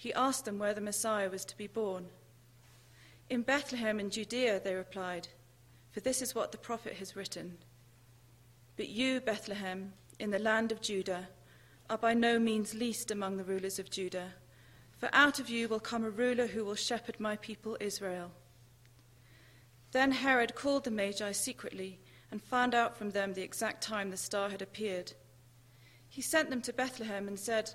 he asked them where the Messiah was to be born. In Bethlehem in Judea, they replied, for this is what the prophet has written. But you, Bethlehem, in the land of Judah, are by no means least among the rulers of Judah, for out of you will come a ruler who will shepherd my people Israel. Then Herod called the Magi secretly and found out from them the exact time the star had appeared. He sent them to Bethlehem and said,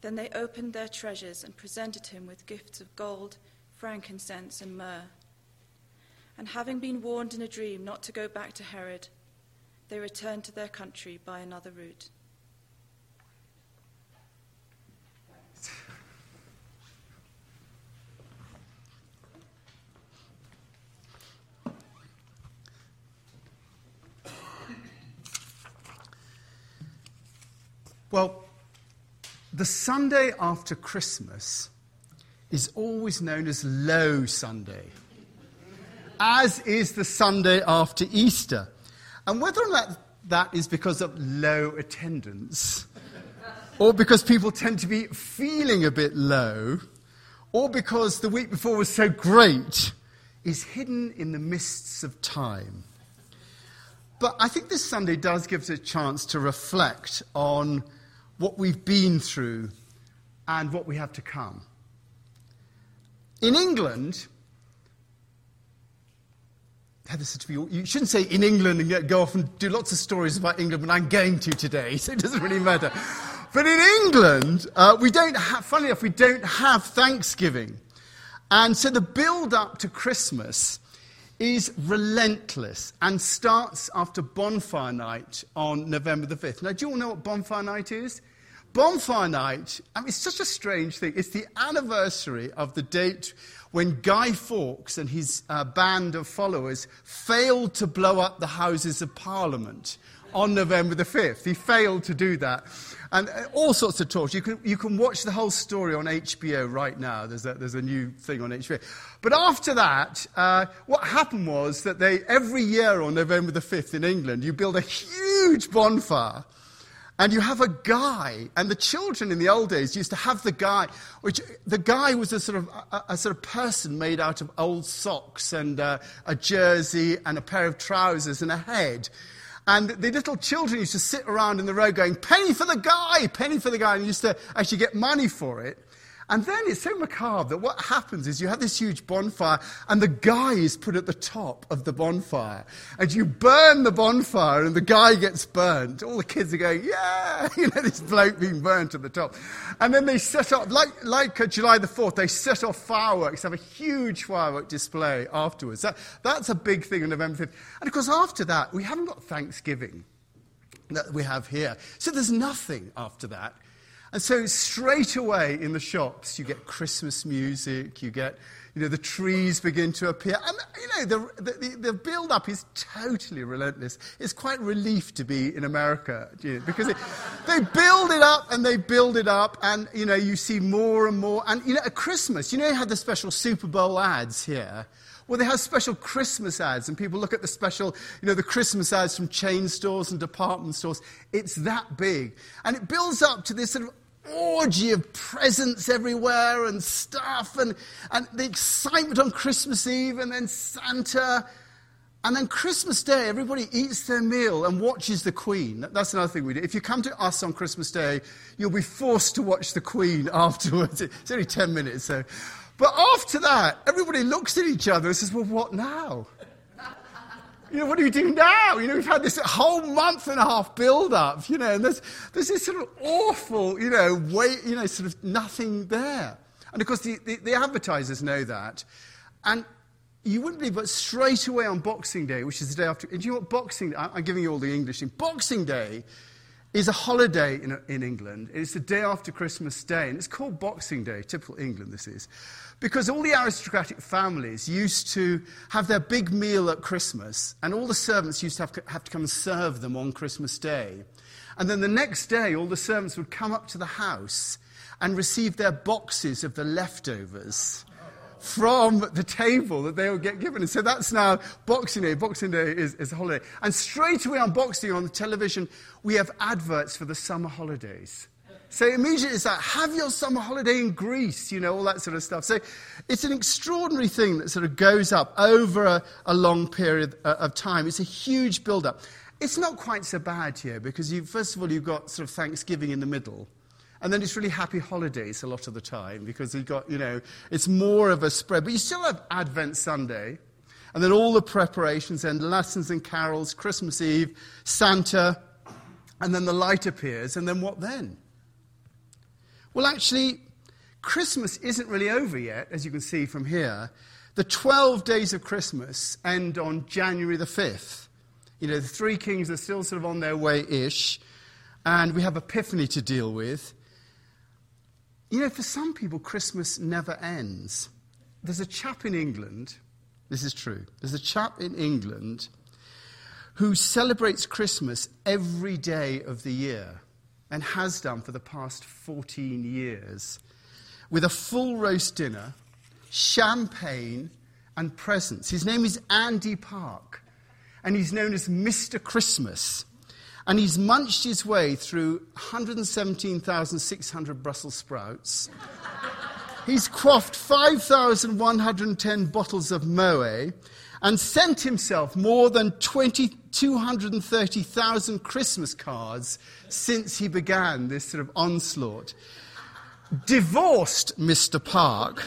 Then they opened their treasures and presented him with gifts of gold, frankincense, and myrrh. And having been warned in a dream not to go back to Herod, they returned to their country by another route. Well, the Sunday after Christmas is always known as Low Sunday, as is the Sunday after Easter. And whether or not that is because of low attendance, or because people tend to be feeling a bit low, or because the week before was so great, is hidden in the mists of time. But I think this Sunday does give us a chance to reflect on what we've been through and what we have to come. In England, You shouldn't say in England and go off and do lots of stories about England, but I'm going to today, so it doesn't really matter. but in England, uh, we don't have, funny enough, we don't have Thanksgiving. And so the build up to Christmas is relentless and starts after bonfire night on November the 5th. Now, do you all know what bonfire night is? Bonfire night, I mean, it's such a strange thing. It's the anniversary of the date when Guy Fawkes and his uh, band of followers failed to blow up the Houses of Parliament on November the 5th. He failed to do that. And uh, all sorts of talks. You can, you can watch the whole story on HBO right now. There's a, there's a new thing on HBO. But after that, uh, what happened was that they, every year on November the 5th in England, you build a huge bonfire and you have a guy, and the children in the old days used to have the guy, which the guy was a sort of a, a sort of person made out of old socks and uh, a jersey and a pair of trousers and a head. And the little children used to sit around in the road going, penny for the guy, penny for the guy, and used to actually get money for it. And then it's so macabre that what happens is you have this huge bonfire, and the guy is put at the top of the bonfire. And you burn the bonfire, and the guy gets burnt. All the kids are going, yeah, you know, this bloke being burnt at the top. And then they set up, like, like uh, July the 4th, they set off fireworks, have a huge firework display afterwards. That, that's a big thing on November 5th. And of course, after that, we haven't got Thanksgiving that we have here. So there's nothing after that. And so straight away in the shops, you get Christmas music, you get, you know, the trees begin to appear. And, you know, the, the, the build-up is totally relentless. It's quite a relief to be in America, you know, because it, they build it up and they build it up and, you know, you see more and more. And, you know, at Christmas, you know, you have the special Super Bowl ads here. Well, they have special Christmas ads, and people look at the special, you know, the Christmas ads from chain stores and department stores. It's that big. And it builds up to this sort of orgy of presents everywhere and stuff, and, and the excitement on Christmas Eve, and then Santa. And then Christmas Day, everybody eats their meal and watches the Queen. That's another thing we do. If you come to us on Christmas Day, you'll be forced to watch the Queen afterwards. It's only 10 minutes, so But after that, everybody looks at each other and says, Well, what now? You know, what do we do now? You know, we've had this whole month and a half build up, you know, and there's, there's this sort of awful, you know, wait, you know, sort of nothing there. And of course, the, the, the advertisers know that. And you wouldn't believe, but straight away on Boxing Day, which is the day after, do you know what Boxing I'm giving you all the English thing. Boxing Day is a holiday in, in England. It's the day after Christmas Day, and it's called Boxing Day, typical England this is. Because all the aristocratic families used to have their big meal at Christmas, and all the servants used to have, have to come and serve them on Christmas Day. And then the next day, all the servants would come up to the house and receive their boxes of the leftovers from the table that they would get given. And so that's now Boxing Day. Boxing Day is, is a holiday. And straight away on Boxing on the television, we have adverts for the summer holidays. So immediately it's like, have your summer holiday in Greece, you know, all that sort of stuff. So it's an extraordinary thing that sort of goes up over a, a long period uh, of time. It's a huge build up. It's not quite so bad here because you, first of all, you've got sort of Thanksgiving in the middle. And then it's really happy holidays a lot of the time because you've got, you know, it's more of a spread. But you still have Advent Sunday. And then all the preparations and lessons and carols, Christmas Eve, Santa, and then the light appears. And then what then? Well, actually, Christmas isn't really over yet, as you can see from here. The 12 days of Christmas end on January the 5th. You know, the three kings are still sort of on their way ish, and we have Epiphany to deal with. You know, for some people, Christmas never ends. There's a chap in England, this is true, there's a chap in England who celebrates Christmas every day of the year and has done for the past 14 years with a full roast dinner, champagne, and presents. His name is Andy Park, and he's known as Mr. Christmas. And he's munched his way through 117,600 Brussels sprouts. he's quaffed 5,110 bottles of Moët and sent himself more than 20, 230,000 Christmas cards since he began this sort of onslaught. Divorced Mr. Park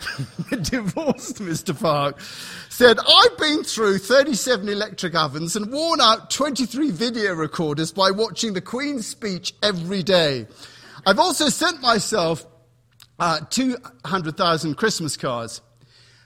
divorced Mr. Park, said, I've been through 37 electric ovens and worn out 23 video recorders by watching the Queen's speech every day. I've also sent myself uh, 200,000 Christmas cards.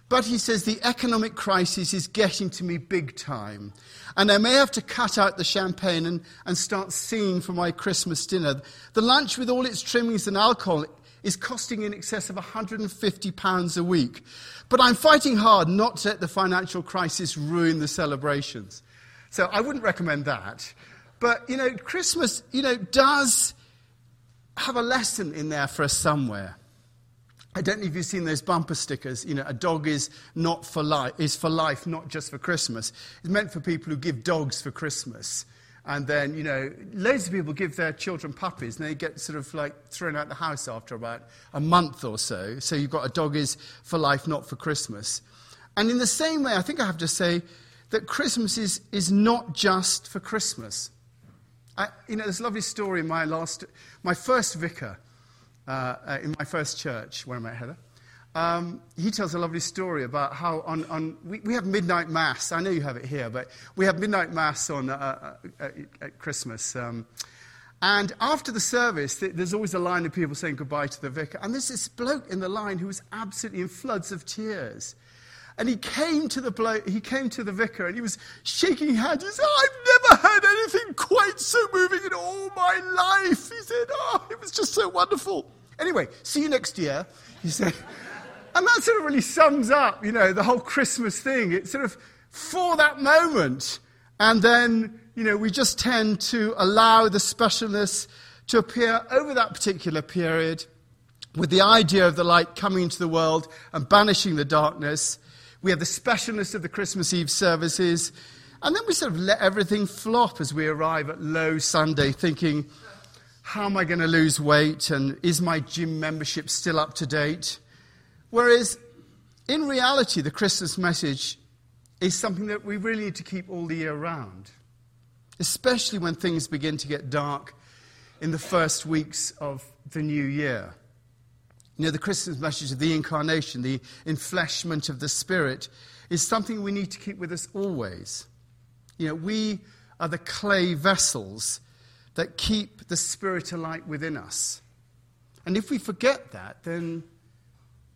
But he says the economic crisis is getting to me big time. And I may have to cut out the champagne and, and start singing for my Christmas dinner. The lunch with all its trimmings and alcohol is costing in excess of £150 a week. But I'm fighting hard not to let the financial crisis ruin the celebrations. So I wouldn't recommend that. But, you know, Christmas, you know, does have a lesson in there for us somewhere. I don't know if you've seen those bumper stickers. You know, a dog is not for life, is for life, not just for Christmas. It's meant for people who give dogs for Christmas. And then, you know, loads of people give their children puppies and they get sort of like thrown out the house after about a month or so. So you've got a dog is for life, not for Christmas. And in the same way, I think I have to say that Christmas is, is not just for Christmas. I, you know, there's a lovely story in my last, my first vicar uh, uh, in my first church, where am I, Heather? Um, he tells a lovely story about how on, on we, we, have midnight mass. I know you have it here, but we have midnight mass on uh, uh, uh at Christmas. Um, and after the service, there's always a line of people saying goodbye to the vicar. And there's this bloke in the line who was absolutely in floods of tears. And he came to the bloke, he came to the vicar and he was shaking hands. He said, I've never had anything quite so moving in all my life. He said, Oh, it was just so wonderful. Anyway, see you next year, he said. And that sort of really sums up, you know, the whole Christmas thing. It's sort of for that moment. And then, you know, we just tend to allow the specialness to appear over that particular period with the idea of the light coming into the world and banishing the darkness. We have the specialness of the Christmas Eve services. And then we sort of let everything flop as we arrive at Low Sunday, thinking, how am I going to lose weight? And is my gym membership still up to date? Whereas in reality, the Christmas message is something that we really need to keep all the year round, especially when things begin to get dark in the first weeks of the new year. You know, the Christmas message of the incarnation, the enfleshment of the Spirit, is something we need to keep with us always. You know, we are the clay vessels that keep the Spirit alight within us. And if we forget that, then,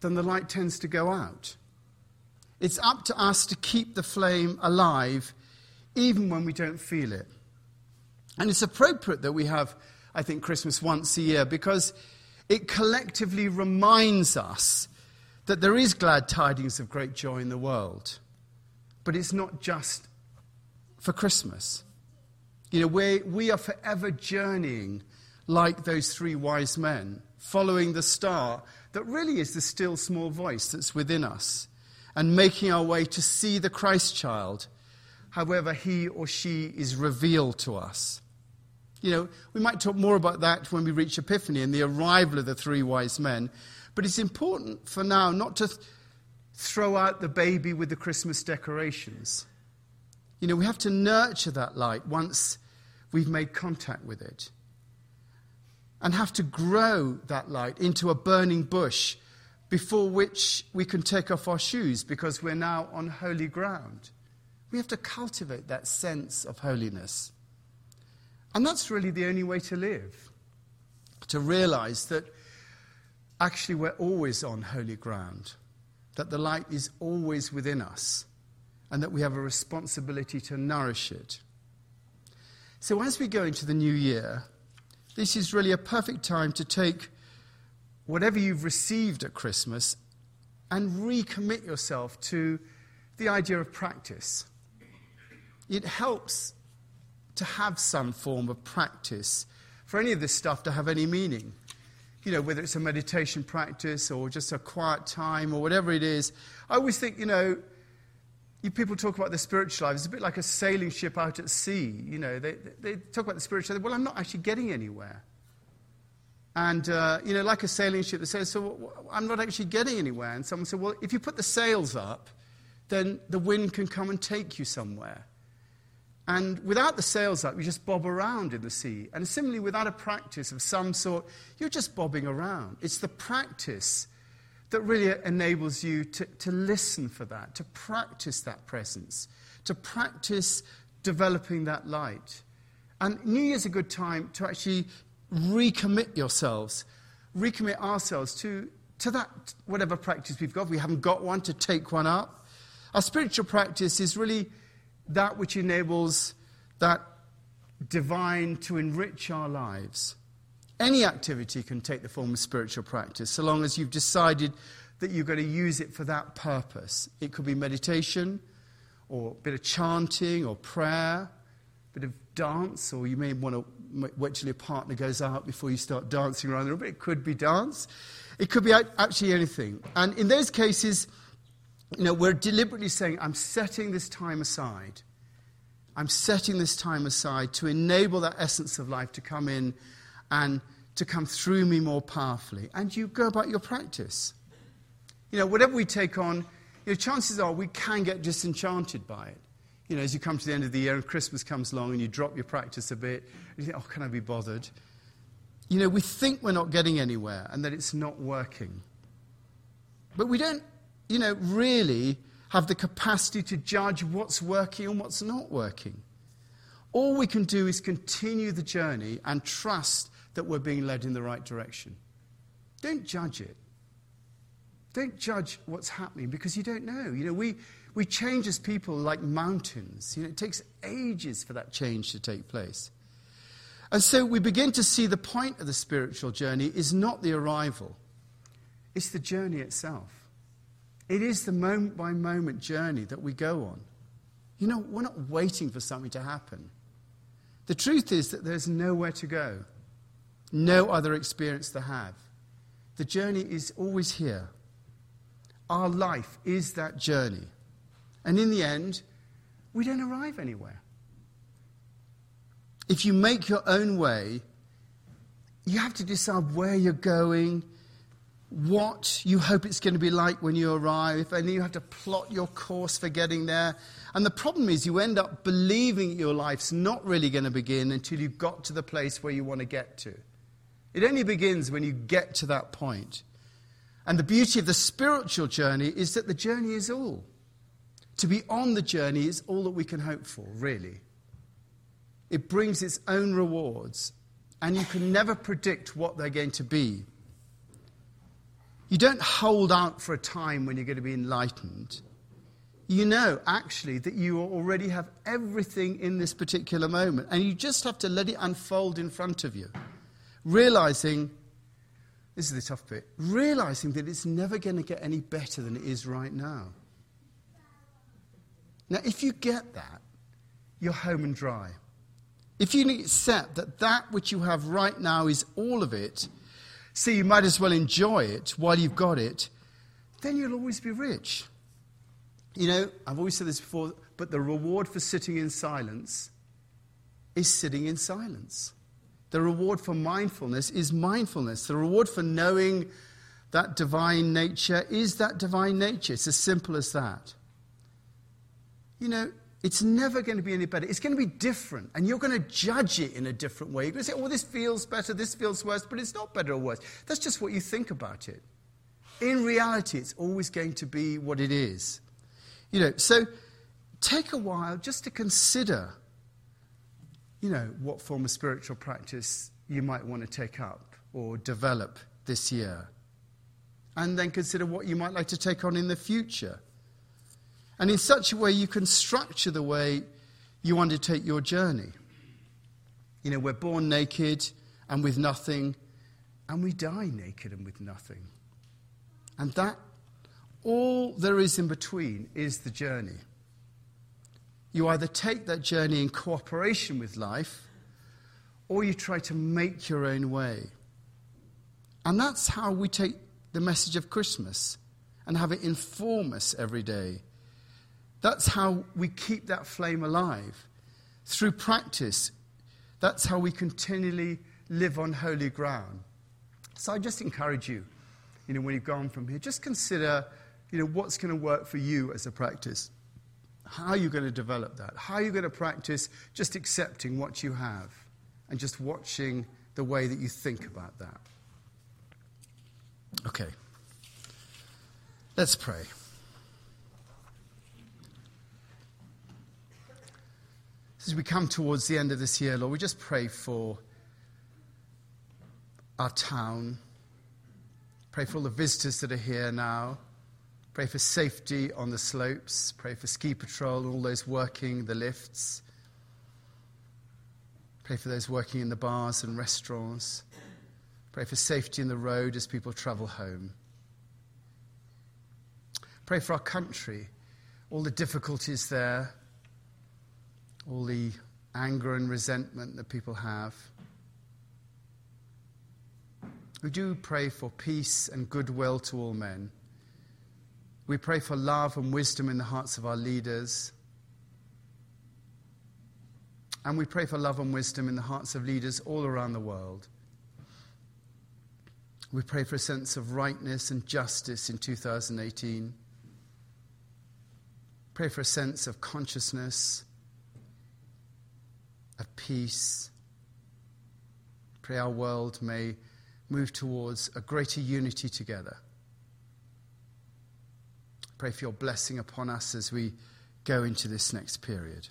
then the light tends to go out. It's up to us to keep the flame alive even when we don't feel it. And it's appropriate that we have, I think, Christmas once a year because it collectively reminds us that there is glad tidings of great joy in the world. But it's not just for Christmas. You know, we, we are forever journeying like those three wise men, following the star that really is the still small voice that's within us, and making our way to see the Christ child, however he or she is revealed to us. You know, we might talk more about that when we reach Epiphany and the arrival of the three wise men, but it's important for now not to th- throw out the baby with the Christmas decorations you know, we have to nurture that light once we've made contact with it. And have to grow that light into a burning bush before which we can take off our shoes because we're now on holy ground. We have to cultivate that sense of holiness. And that's really the only way to live. To realize that actually we're always on holy ground, that the light is always within us and that we have a responsibility to nourish it. So, as we go into the new year, this is really a perfect time to take whatever you've received at Christmas and recommit yourself to the idea of practice. It helps to have some form of practice for any of this stuff to have any meaning. You know, whether it's a meditation practice or just a quiet time or whatever it is. I always think, you know, you people talk about the spiritual life. It's a bit like a sailing ship out at sea. You know, they, they talk about the spiritual life. Well, I'm not actually getting anywhere. And, uh, you know, like a sailing ship, that says, so I'm not actually getting anywhere. And someone said, well, if you put the sails up, then the wind can come and take you somewhere. And without the sails up, you just bob around in the sea. And similarly, without a practice of some sort, you're just bobbing around. It's the practice that really enables you to, to listen for that, to practice that presence, to practice developing that light. And New Year's a good time to actually recommit yourselves, recommit ourselves to, to that, whatever practice we've got. We haven't got one, to take one up. Our spiritual practice is really that which enables that divine to enrich our lives. Any activity can take the form of spiritual practice, so long as you've decided that you're going to use it for that purpose. It could be meditation, or a bit of chanting, or prayer, a bit of dance, or you may want to wait till your partner goes out before you start dancing around the room. It could be dance. It could be actually anything. And in those cases, you know, we're deliberately saying, I'm setting this time aside. I'm setting this time aside to enable that essence of life to come in and to come through me more powerfully. And you go about your practice. You know, whatever we take on, you know, chances are we can get disenchanted by it. You know, as you come to the end of the year and Christmas comes along and you drop your practice a bit, you think, oh, can I be bothered? You know, we think we're not getting anywhere and that it's not working. But we don't, you know, really have the capacity to judge what's working and what's not working. All we can do is continue the journey and trust that we're being led in the right direction. Don't judge it. Don't judge what's happening because you don't know. You know, we, we change as people like mountains. You know, it takes ages for that change to take place. And so we begin to see the point of the spiritual journey is not the arrival, it's the journey itself. It is the moment by moment journey that we go on. You know, we're not waiting for something to happen. The truth is that there's nowhere to go no other experience to have. The journey is always here. Our life is that journey. And in the end, we don't arrive anywhere. If you make your own way, you have to decide where you're going, what you hope it's going to be like when you arrive, and you have to plot your course for getting there. And the problem is, you end up believing your life's not really going to begin until you've got to the place where you want to get to. It only begins when you get to that point. And the beauty of the spiritual journey is that the journey is all. To be on the journey is all that we can hope for, really. It brings its own rewards, and you can never predict what they're going to be. You don't hold out for a time when you're going to be enlightened. You know, actually, that you already have everything in this particular moment, and you just have to let it unfold in front of you. Realizing, this is the tough bit, realizing that it's never going to get any better than it is right now. Now, if you get that, you're home and dry. If you accept that that which you have right now is all of it, so you might as well enjoy it while you've got it, then you'll always be rich. You know, I've always said this before, but the reward for sitting in silence is sitting in silence. The reward for mindfulness is mindfulness. The reward for knowing that divine nature is that divine nature. It's as simple as that. You know, it's never going to be any better. It's going to be different, and you're going to judge it in a different way. You're going to say, oh, this feels better, this feels worse, but it's not better or worse. That's just what you think about it. In reality, it's always going to be what it is. You know, so take a while just to consider, you know, what form of spiritual practice you might want to take up or develop this year. And then consider what you might like to take on in the future. And in such a way, you can structure the way you undertake your journey. You know, we're born naked and with nothing, and we die naked and with nothing. And that, all there is in between, is the journey. You either take that journey in cooperation with life, or you try to make your own way. And that's how we take the message of Christmas and have it inform us every day. That's how we keep that flame alive. Through practice, that's how we continually live on holy ground. So I just encourage you, you know, when you've gone from here, just consider, you know, what's going to work for you as a practice. How are you going to develop that? How are you going to practice just accepting what you have and just watching the way that you think about that? Okay. Let's pray. As we come towards the end of this year, Lord, we just pray for our town. Pray for all the visitors that are here now. Pray for safety on the slopes. Pray for ski patrol and all those working the lifts. Pray for those working in the bars and restaurants. Pray for safety in the road as people travel home. Pray for our country, all the difficulties there all the anger and resentment that people have. We do pray for peace and goodwill to all men. We pray for love and wisdom in the hearts of our leaders. And we pray for love and wisdom in the hearts of leaders all around the world. We pray for a sense of rightness and justice in 2018. Pray for a sense of consciousness of peace. Pray our world may move towards a greater unity together. Pray for your blessing upon us as we go into this next period.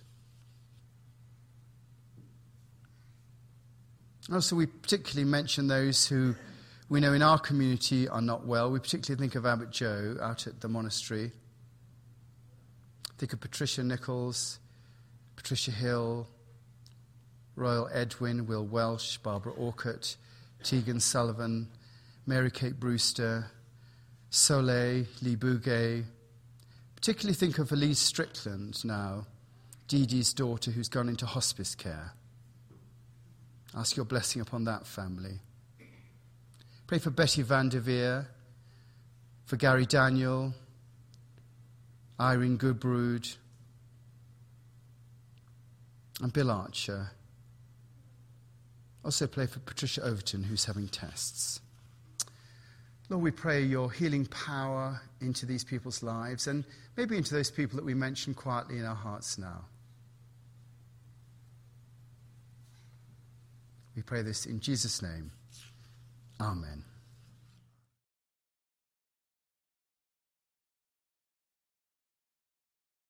Also, we particularly mention those who we know in our community are not well. We particularly think of Abbot Joe out at the monastery. Think of Patricia Nichols, Patricia Hill, Royal Edwin, Will Welsh, Barbara Orcutt, Tegan Sullivan, Mary Kate Brewster, Soleil, Lee Bouguet. Particularly think of Elise Strickland now, Dee Dee's daughter who's gone into hospice care. Ask your blessing upon that family. Pray for Betty Van der Veer, for Gary Daniel, Irene Goodbrood, and Bill Archer. Also, pray for Patricia Overton, who's having tests. Lord, we pray your healing power into these people's lives and maybe into those people that we mention quietly in our hearts now. We pray this in Jesus' name. Amen.